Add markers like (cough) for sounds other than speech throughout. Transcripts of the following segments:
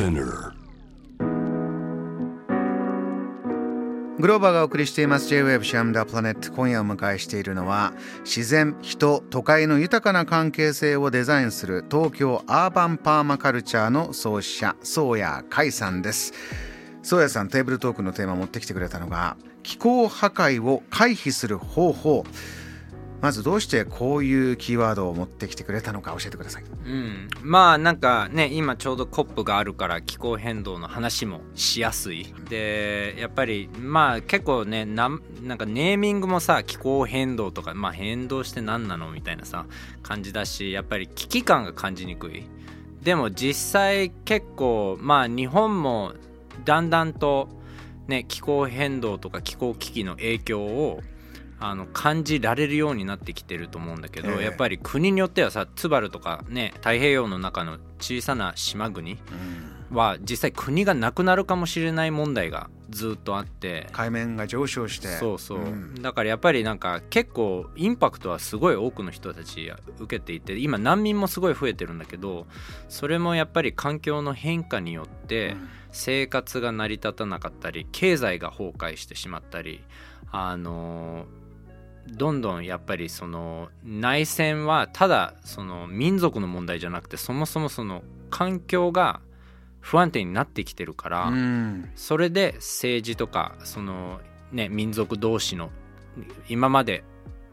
Spinner. グローバーがお送りしています。J-Wave シャムダプラネット。今夜お迎えしているのは自然人都会の豊かな関係性をデザインする東京アーバンパーマカルチャーの創始者宗谷海さんです。宗谷さんテーブルトークのテーマを持ってきてくれたのが気候破壊を回避する方法。まずどうしてこういうキーワードを持ってきてくれたのか教えてください。うん、まあなんかね今ちょうど COP があるから気候変動の話もしやすい。でやっぱりまあ結構ねなんなんかネーミングもさ気候変動とかまあ変動して何なのみたいなさ感じだしやっぱり危機感が感じにくい。でも実際結構まあ日本もだんだんとね気候変動とか気候危機の影響をあの感じられるようになってきてると思うんだけど、えー、やっぱり国によってはさツバルとかね太平洋の中の小さな島国は実際国がなくなるかもしれない問題がずっとあって海面が上昇して。そうそう、うん、だからやっぱりなんか結構インパクトはすごい多くの人たち受けていて今難民もすごい増えてるんだけどそれもやっぱり環境の変化によって生活が成り立たなかったり経済が崩壊してしまったりあのーどんどんやっぱりその内戦はただその民族の問題じゃなくてそもそもその環境が不安定になってきてるから、それで政治とかそのね民族同士の今まで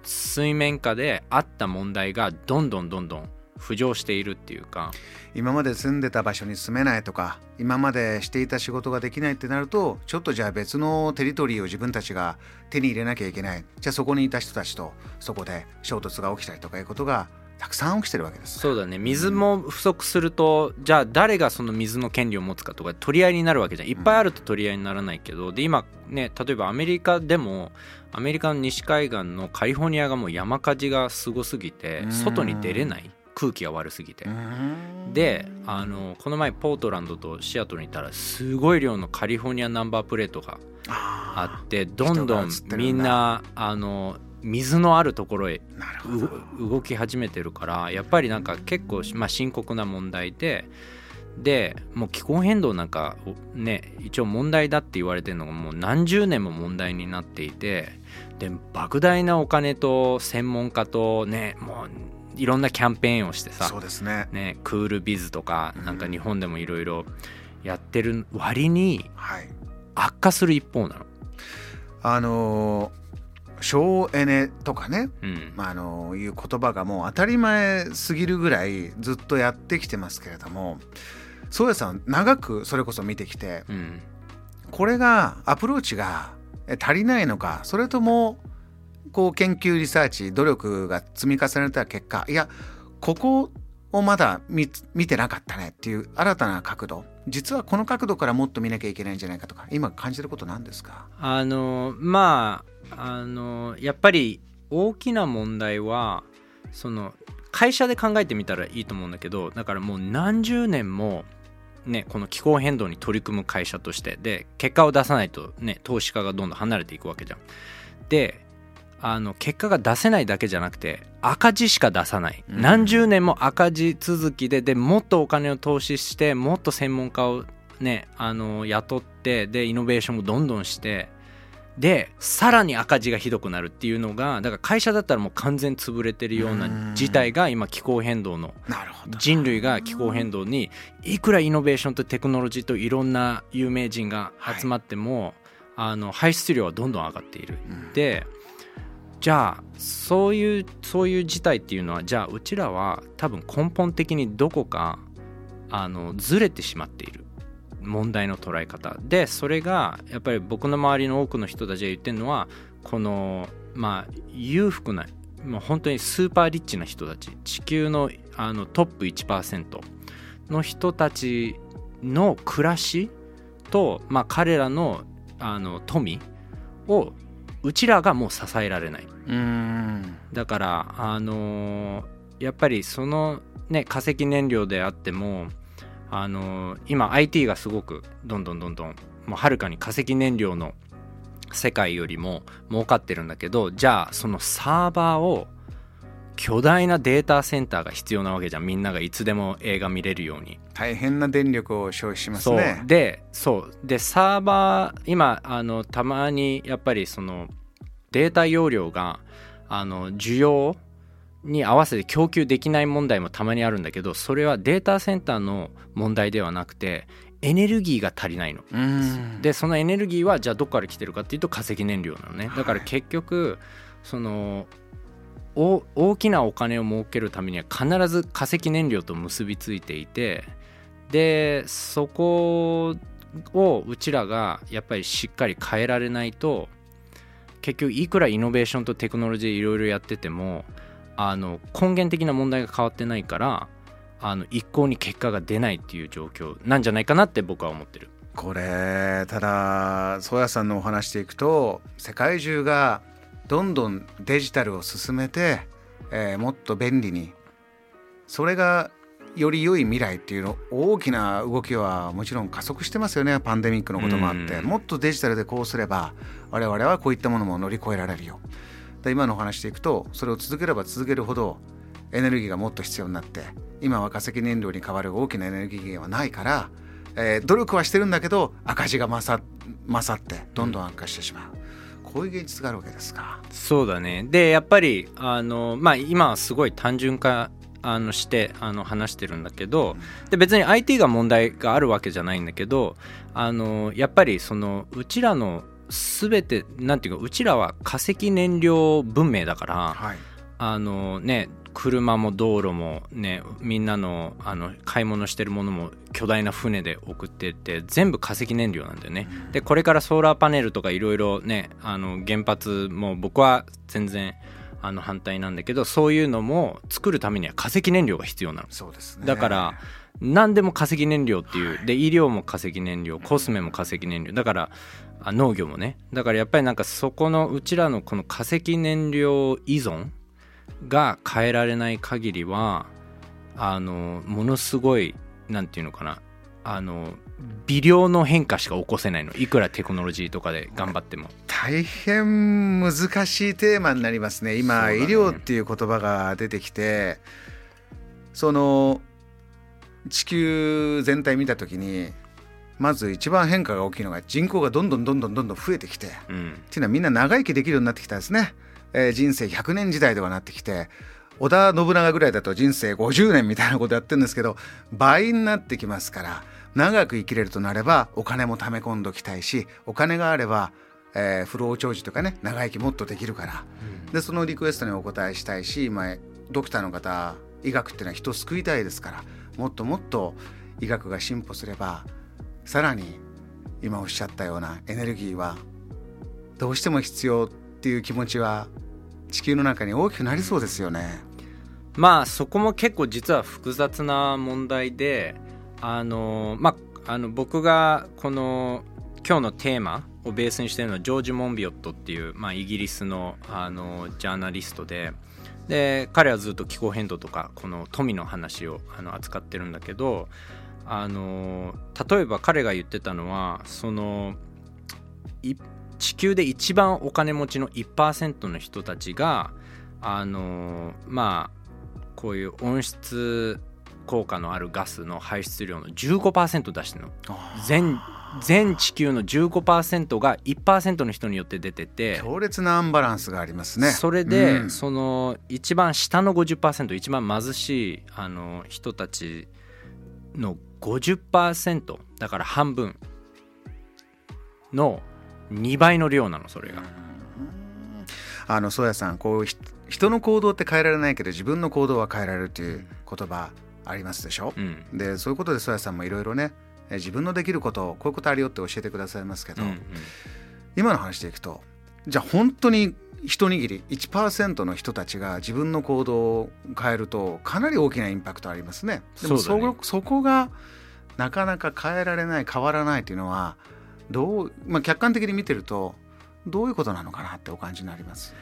水面下であった問題がどんどんどんどん浮上しているっていうか。今まで住んでた場所に住めないとか今までしていた仕事ができないってなるとちょっとじゃあ別のテリトリーを自分たちが手に入れなきゃいけない。じゃあそこにいた人たちとそこで衝突が起きたりとかいうことがたくさん起きてるわけです、そうだね。水も不足すると、じゃあ誰がその水の権利を持つかとか取り合いになるわけじゃん。いっぱいあると取り合いにならないけど、で今ね例えばアメリカでもアメリカの西海岸のカリフォルニアがもう山火事がすごすぎて外に出れない空気が悪すぎて。であのこの前ポートランドとシアトルにいたらすごい量のカリフォルニアナンバープレートがあってどんどんみんなあの水のあるところへ動き始めてるからやっぱりなんか結構、まあ、深刻な問題ででもう気候変動なんかね一応問題だって言われてるのがもう何十年も問題になっていてで莫大なお金と専門家とねもういろんなキャンペーンをしてさそうですね。ねクールビズとかなんか日本でもいろいろやってる割に悪化する一方なの。あの省エネとかね、うん、まあ、あのいう言葉がもう当たり前すぎるぐらいずっとやってきてますけれども宗谷さん長くそれこそ見てきて、うん、これがアプローチが足りないのかそれともこう研究リサーチ努力が積み重ねた結果いやここをまだ見てなかったねっていう新たな角度実はこの角度からもっと見なきゃいけないんじゃないかとか今感じることなんですか？あのまああのやっぱり大きな問題はその会社で考えてみたらいいと思うんだけどだからもう何十年もね、この気候変動に取り組む会社としてで結果を出さないと、ね、投資家がどんどん離れていくわけじゃん。であの結果が出せないだけじゃなくて赤字しか出さない、うん、何十年も赤字続きででもっとお金を投資してもっと専門家をねあの雇ってでイノベーションもどんどんしてでさらに赤字がひどくなるっていうのがだから会社だったらもう完全潰れてるような事態が今気候変動の人類が気候変動にいくらイノベーションとテクノロジーといろんな有名人が集まっても、あの排出量はどんどん上がっている。でじゃあそういうそういう事態っていうのはじゃあうちらは多分根本的にどこかあのずれてしまっている。問題の捉え方。でそれがやっぱり僕の周りの多くの人たちが言ってるのはこのまあ裕福な本当にスーパーリッチな人たち。地球のあのトップ1%の人たちの暮らしと、まあ、彼らのあの富をうちらがもう支えられない。だからあのー、やっぱりそのね化石燃料であってもあのー、今 IT がすごくどんどんどんどんもうはるかに化石燃料の世界よりも儲かってるんだけどじゃあそのサーバーを巨大なデータセンターが必要なわけじゃんみんながいつでも映画見れるように大変な電力を消費しますねでそうでサーバー今あのたまにやっぱりそのデータ容量があの需要に合わせて供給できない問題もたまにあるんだけどそれはデータセンターの問題ではなくてエネルギーが足りないの。でそのエネルギーはじゃあどこから来てるかっていうと化石燃料なのね。だから結局その大きなお金を儲けるためには必ず化石燃料と結びついていてでそこをうちらがやっぱりしっかり変えられないと結局いくらイノベーションとテクノロジーいろいろやっててもあの根源的な問題が変わってないからあの一向に結果が出ないっていう状況なんじゃないかなって僕は思ってる。これただ宗谷さんのお話でいくと世界中がどんどんデジタルを進めて、えー、もっと便利にそれがより良い未来っていうの大きな動きはもちろん加速してますよね。パンデミックのこともあって。もっとデジタルでこうすれば我々はこういったものも乗り越えられるよ。で今のお話でいくとそれを続ければ続けるほどエネルギーがもっと必要になって今は化石燃料に代わる大きなエネルギー源はないから、えー、努力はしてるんだけど赤字が勝勝ってどんどん悪化してしまう。こういう現実があるわけですか。そうだね。でやっぱりあの、まあ、今はすごい単純化あのしてあの話してるんだけどで別に IT が問題があるわけじゃないんだけどあのやっぱりそのうちらの全てなんていうかうちらは化石燃料文明だから、はい、あのね車も道路もねみんなのあの買い物してるものも巨大な船で送ってって全部化石燃料なんだよね、でこれからソーラーパネルとかいろいろねあの原発も僕は全然あの反対なんだけどそういうのも作るためには化石燃料が必要なの。そうです、ね、だから何でも化石燃料っていう、で医療も化石燃料コスメも化石燃料。だからあ農業もね。だからやっぱりなんかそこのうちらのこの化石燃料依存が変えられない限りはあのものすごいなんていうのかなあの微量の変化しか起こせないの。いくらテクノロジーとかで頑張っても。大変難しいテーマになりますね。今、ね、医療っていう言葉が出てきてその地球全体見た時にまず一番変化が大きいのが人口がどんどんどんどんどんどん増えてきて、うん、っていうのはみんな長生きできるようになってきたんですね、えー、人生100年時代ではなってきて織田信長ぐらいだと人生50年みたいなことやってるんですけど倍になってきますから長く生きれるとなればお金も貯め込んどきたいしお金があれば、えー、不老長寿とかね長生きもっとできるから、うん、でそのリクエストにお答えしたいし今ドクターの方医学っていうのは人を救いたいですからもっともっと医学が進歩すればさらに今おっしゃったようなエネルギーはどうしても必要っていう気持ちは地球の中に大きくなりそうですよね。まあそこも結構実は複雑な問題であのまああの僕がこの今日のテーマをベースにしてるのはジョージ・モンビオットっていう、まあ、イギリスのあのジャーナリストでで彼はずっと気候変動とかこの富の話をあの扱ってるんだけどあの例えば彼が言ってたのはその一地球で一番お金持ちの1%の人たちがあのまあこういう温室効果のあるガスの排出量の15%出してるの。全全地球の15%が1%の人によって出てて。強烈なアンバランスがありますね。それで、うん、その一番下の50%一番貧しいあの人たちの50%だから半分の2倍の量なのそれが。あの宗谷さんこう人の行動って変えられないけど自分の行動は変えられるという言葉ありますでしょ、うん、でそういうことで曽谷さんもいろいろね自分のできることこういうことあるよって教えてくださいますけど、うんうん、今の話でいくとじゃあ本当に一握り1%の人たちが自分の行動を変えるとかなり大きなインパクトありますね。でもそ,、ね、そこがなかなか変えられない変わらないというのはどう、まあ、客観的に見てるとどういうことなのかなってお感じになります？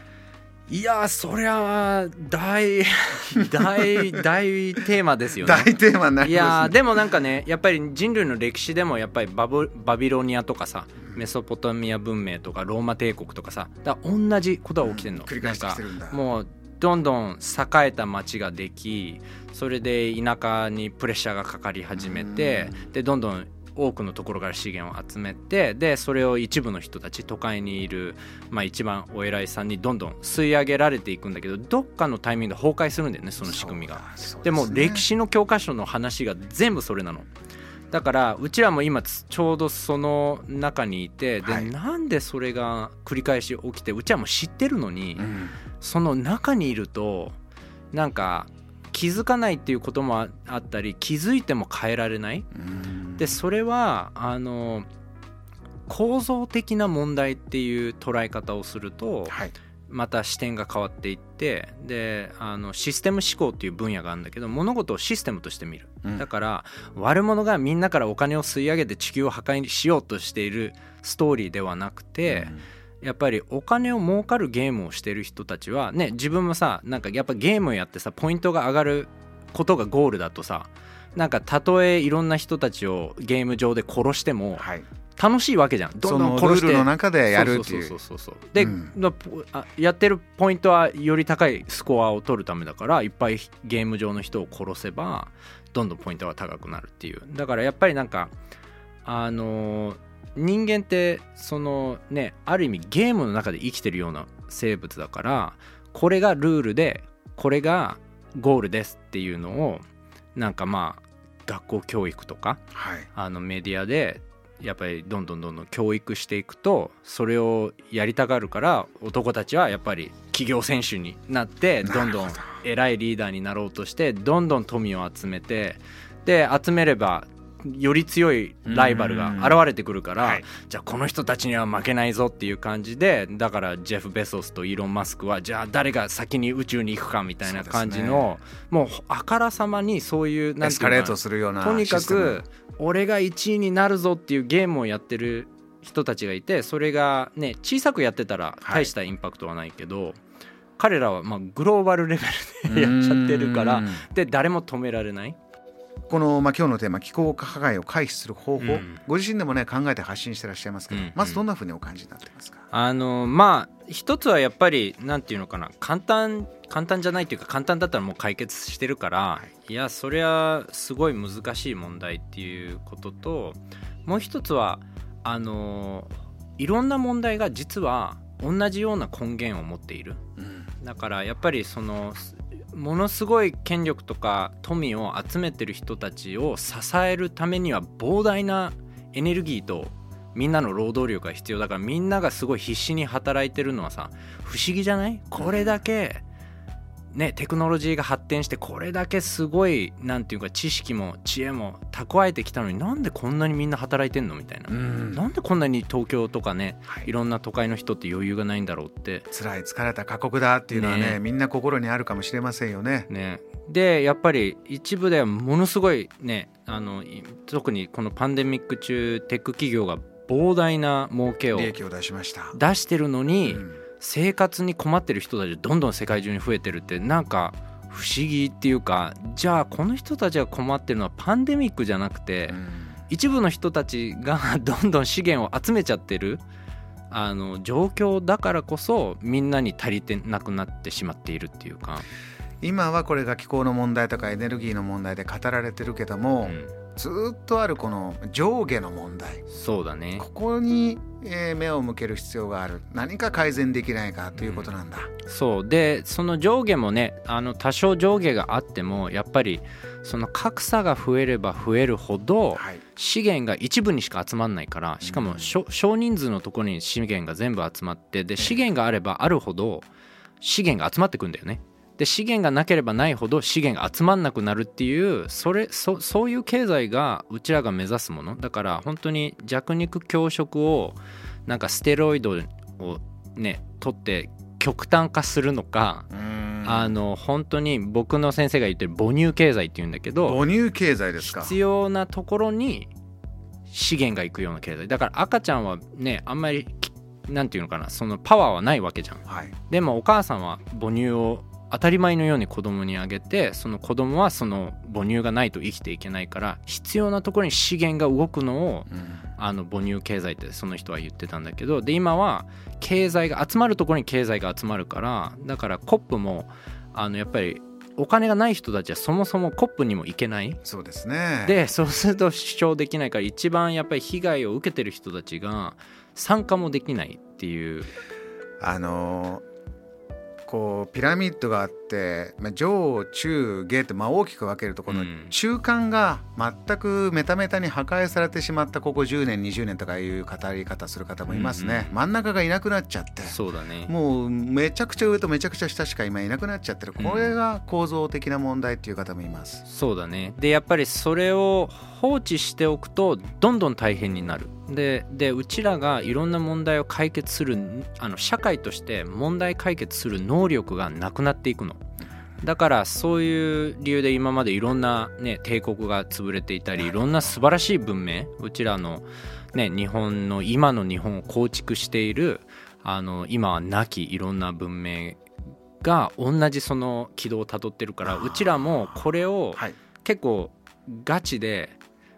いやそりゃ大 (laughs) 大大テーマですよね。大テーマになります、ね、いやでもなんかねやっぱり人類の歴史でもやっぱりバブバビロニアとかさメソポタミア文明とかローマ帝国とかさだ同じことが起きてるの、うん、繰り返してるんだ。もうどんどん栄えた町ができそれで田舎にプレッシャーがかかり始めてでどんどん多くのところから資源を集めてでそれを一部の人たち都会にいる、まあ、一番お偉いさんにどんどん吸い上げられていくんだけどどっかのタイミングで崩壊するんだよねその仕組みが。で,、も歴史の教科書の話が全部それなの。だからうちらも今ちょうどその中にいてで、はい、なんでそれが繰り返し起きてうちらも知ってるのに、うん、その中にいるとなんか気づかないっていうこともあったり気づいても変えられない。でそれはあの構造的な問題っていう捉え方をすると、はい、また視点が変わっていってであのシステム思考っていう分野があるんだけど物事をシステムとして見る、うん、だから悪者がみんなからお金を吸い上げて地球を破壊しようとしているストーリーではなくて、うん、やっぱりお金を儲かるゲームをしてる人たちはね自分もさなんかやっぱゲームをやってさポイントが上がることがゴールだとさなんかたとえいろんな人たちをゲーム上で殺しても、はい、楽しいわけじゃん。どんどん殺しての中でやるっていう。そうそうそうで、うん、やってるポイントはより高いスコアを取るためだからいっぱいゲーム上の人を殺せばどんどんポイントが高くなるっていう。だからやっぱりなんかあのー、人間ってそのねある意味ゲームの中で生きてるような生物だからこれがルールでこれがゴールですっていうのをなんかまあ学校教育とか、はい、あのメディアでやっぱりどんどんどんどん教育していくとそれをやりたがるから男たちはやっぱり企業選手になってどんどん偉いリーダーになろうとしてどんどん富を集めてで集めればより強いライバルが現れてくるから、はい、じゃあこの人たちには負けないぞっていう感じでだからジェフ・ベソスとイーロン・マスクはじゃあ誰が先に宇宙に行くかみたいな感じの、ね、もうあからさまにそういうエスカレートするようなとにかく俺が1位になるぞっていうゲームをやってる人たちがいてそれがね小さくやってたら大したインパクトはないけど、はい、彼らはまあグローバルレベルでやっちゃってるからで誰も止められないこの、まあ、今日のテーマ気候加害を回避する方法、うん、ご自身でもね考えて発信してらっしゃいますけど、うんうん、まずどんなふうにお感じになってますか？あのまあ一つはやっぱりなんていうのかな簡単簡単じゃないというか簡単だったらもう解決してるから、はい、いやそれはすごい難しい問題っていうことともう一つはあのいろんな問題が実は同じような根源を持っている、うん、だからやっぱりそのものすごい権力とか富を集めてる人たちを支えるためには膨大なエネルギーとみんなの労働力が必要だからみんながすごい必死に働いてるのはさ不思議じゃない？これだけね、テクノロジーが発展してこれだけすごいなんていうか知識も知恵も蓄えてきたのになんでこんなにみんな働いてんのみたいな、うん、なんでこんなに東京とかね、はい、いろんな都会の人って余裕がないんだろうって。辛い疲れた過酷だっていうのはね、ね、みんな心にあるかもしれませんよね。ね。でやっぱり一部ではものすごいねあの特にこのパンデミック中テック企業が膨大な儲けを出しました。出してるのに、うん生活に困ってる人たちどんどん世界中に増えてるってなんか不思議っていうかじゃあこの人たちが困ってるのはパンデミックじゃなくて、一部の人たちがどんどん資源を集めちゃってるあの状況だからこそみんなに足りてなくなってしまっているっていうか。今はこれが気候の問題とかエネルギーの問題で語られてるけども、うん。ずっとあるこの上下の問題。そうだね。ここに、えー、目を向ける必要がある。何か改善できないかということなんだ、うん、そう。でその上下もねあの多少上下があってもやっぱりその格差が増えれば増えるほど、はい、資源が一部にしか集まんないからしかも、うん、少人数のところに資源が全部集まってで資源があればあるほど資源が集まってくんだよねで資源がなければないほど資源が集まんなくなるっていうそれそそういう経済がうちらが目指すもの。だから本当に弱肉強食をなんかステロイドをね取って極端化するのかあの本当に僕の先生が言ってる母乳経済っていうんだけど母乳経済ですか？必要なところに資源がいくような経済。だから赤ちゃんはねあんまりなんていうのかなそのパワーはないわけじゃん、はい、でもお母さんは母乳を当たり前のように子供にあげてその子供はその母乳がないと生きていけないから必要なところに資源が動くのを、うん、あの母乳経済ってその人は言ってたんだけどで今は経済が集まるところに経済が集まるからだからコップもあのやっぱりお金がない人たちはそもそもコップにも行けない。そうですね。でそうすると主張できないから一番やっぱり被害を受けてる人たちが参加もできないっていう。あのこうピラミッドがあって、まあ、上中下ってまあ大きく分けるとこの中間が全くメタメタに破壊されてしまったここ10年20年とかいう語り方する方もいますね、うんうん、真ん中がいなくなっちゃって。そうだね。もうめちゃくちゃ上とめちゃくちゃ下しか今いなくなっちゃってる。これが構造的な問題っていう方もいます、うん、そうだね。でやっぱりそれを放置しておくとどんどん大変になるででうちらがいろんな問題を解決するあの社会として問題解決する能力がなくなっていくの。だからそういう理由で今までいろんな、ね、帝国が潰れていたりい。ろんな素晴らしい文明うちらの、ね、日本の今の日本を構築しているあの今はなきいろんな文明が同じその軌道をたどってるからうちらもこれを結構ガチで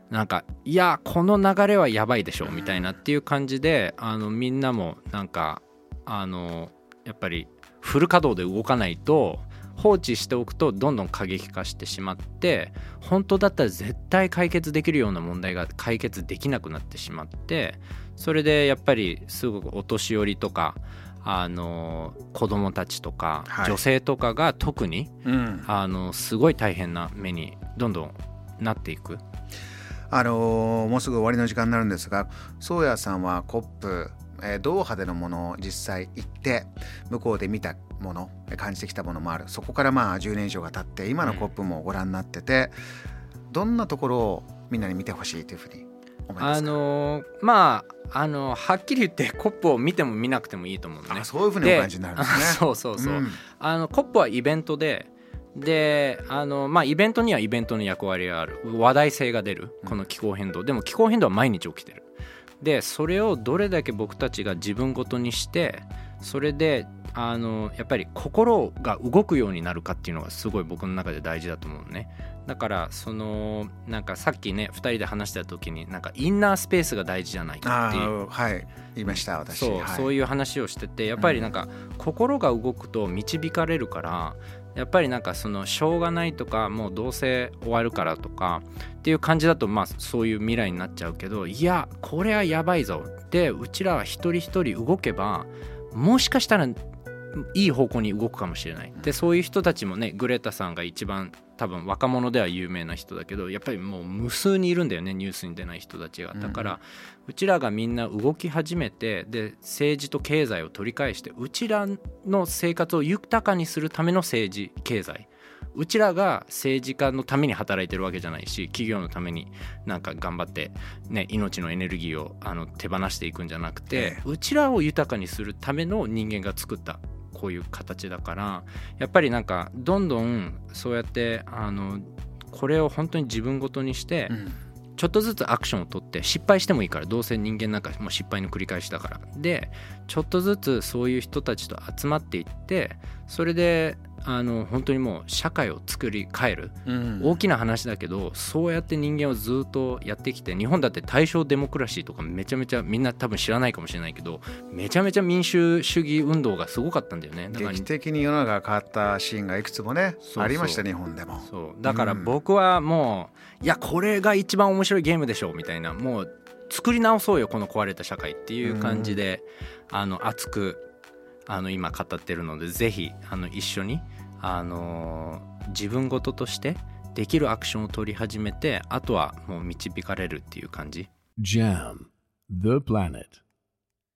なんかいやこの流れはやばいでしょみたいなっていう感じであのみんなもなんかあのやっぱりフル稼働で動かないと放置しておくとどんどん過激化してしまって本当だったら絶対解決できるような問題が解決できなくなってしまってそれでやっぱりすごくお年寄りとかあの子供たちとか、女性とかが特に、うん、あのすごい大変な目にどんどんなっていく。あのー、もうすぐ終わりの時間になるんですが宗谷さんはコップ、えー、ドーハでのものを実際行って向こうで見たもの感じてきたものもある。そこからまあ10年以上が経って今のコップもご覧になってて、うん、どんなところをみんなに見てほしいというふうに思いますか？あのー、まああのはっきり言って (laughs) コップを見ても見なくてもいいと思うね。そういうふうにお感じになるんですね。そうそうそう、うん、あのコップはイベントでであのまあイベントにはイベントの役割がある。話題性が出る。この気候変動、でも気候変動は毎日起きてる。でそれをどれだけ僕たちが自分ごとにしてそれであのやっぱり心が動くようになるかっていうのがすごい僕の中で大事だと思うね。だからそのなんかさっきね2人で話した時になんかインナースペースが大事じゃないかっていう。はい。言いました私。そうはい、そういう話をしててやっぱりなんか心が動くと導かれるからやっぱりなんかそのしょうがないとかもうどうせ終わるからとかっていう感じだとまあそういう未来になっちゃうけどいやこれはやばいぞ。でうちらは一人一人動けばもしかしたらいい方向に動くかもしれない。でそういう人たちもねグレタさんが一番多分若者では有名な人だけどやっぱりもう無数にいるんだよねニュースに出ない人たちが。だから、うちらがみんな動き始めてで政治と経済を取り返してうちらの生活を豊かにするための政治経済。うちらが政治家のために働いてるわけじゃないし企業のためになんか頑張って、ね、命のエネルギーをあの手放していくんじゃなくて、うちらを豊かにするための人間が作ったこういう形だからやっぱりなんかどんどんそうやってあのこれを本当に自分ごとにして、うん。ちょっとずつアクションを取って失敗してもいいからどうせ人間なんかもう失敗の繰り返しだから。でちょっとずつそういう人たちと集まっていってそれであの本当にもう社会を作り変える、うん、大きな話だけどそうやって人間をずっとやってきて日本だって大正デモクラシーとかめちゃめちゃみんな多分知らないかもしれないけどめちゃめちゃ民主主義運動がすごかったんだよね。劇的に世の中が変わったシーンがいくつもねありました日本でも。そう。だから僕はもう、うん、いやこれが一番面白いゲームでしょうみたいな。もう作り直そうよこの壊れた社会っていう感じで、うん、あの熱くあの今語ってるのでぜひあの一緒にあの自分事としてできるアクションを取り始めてあとはもう導かれるっていう感じ。JAM The Planet.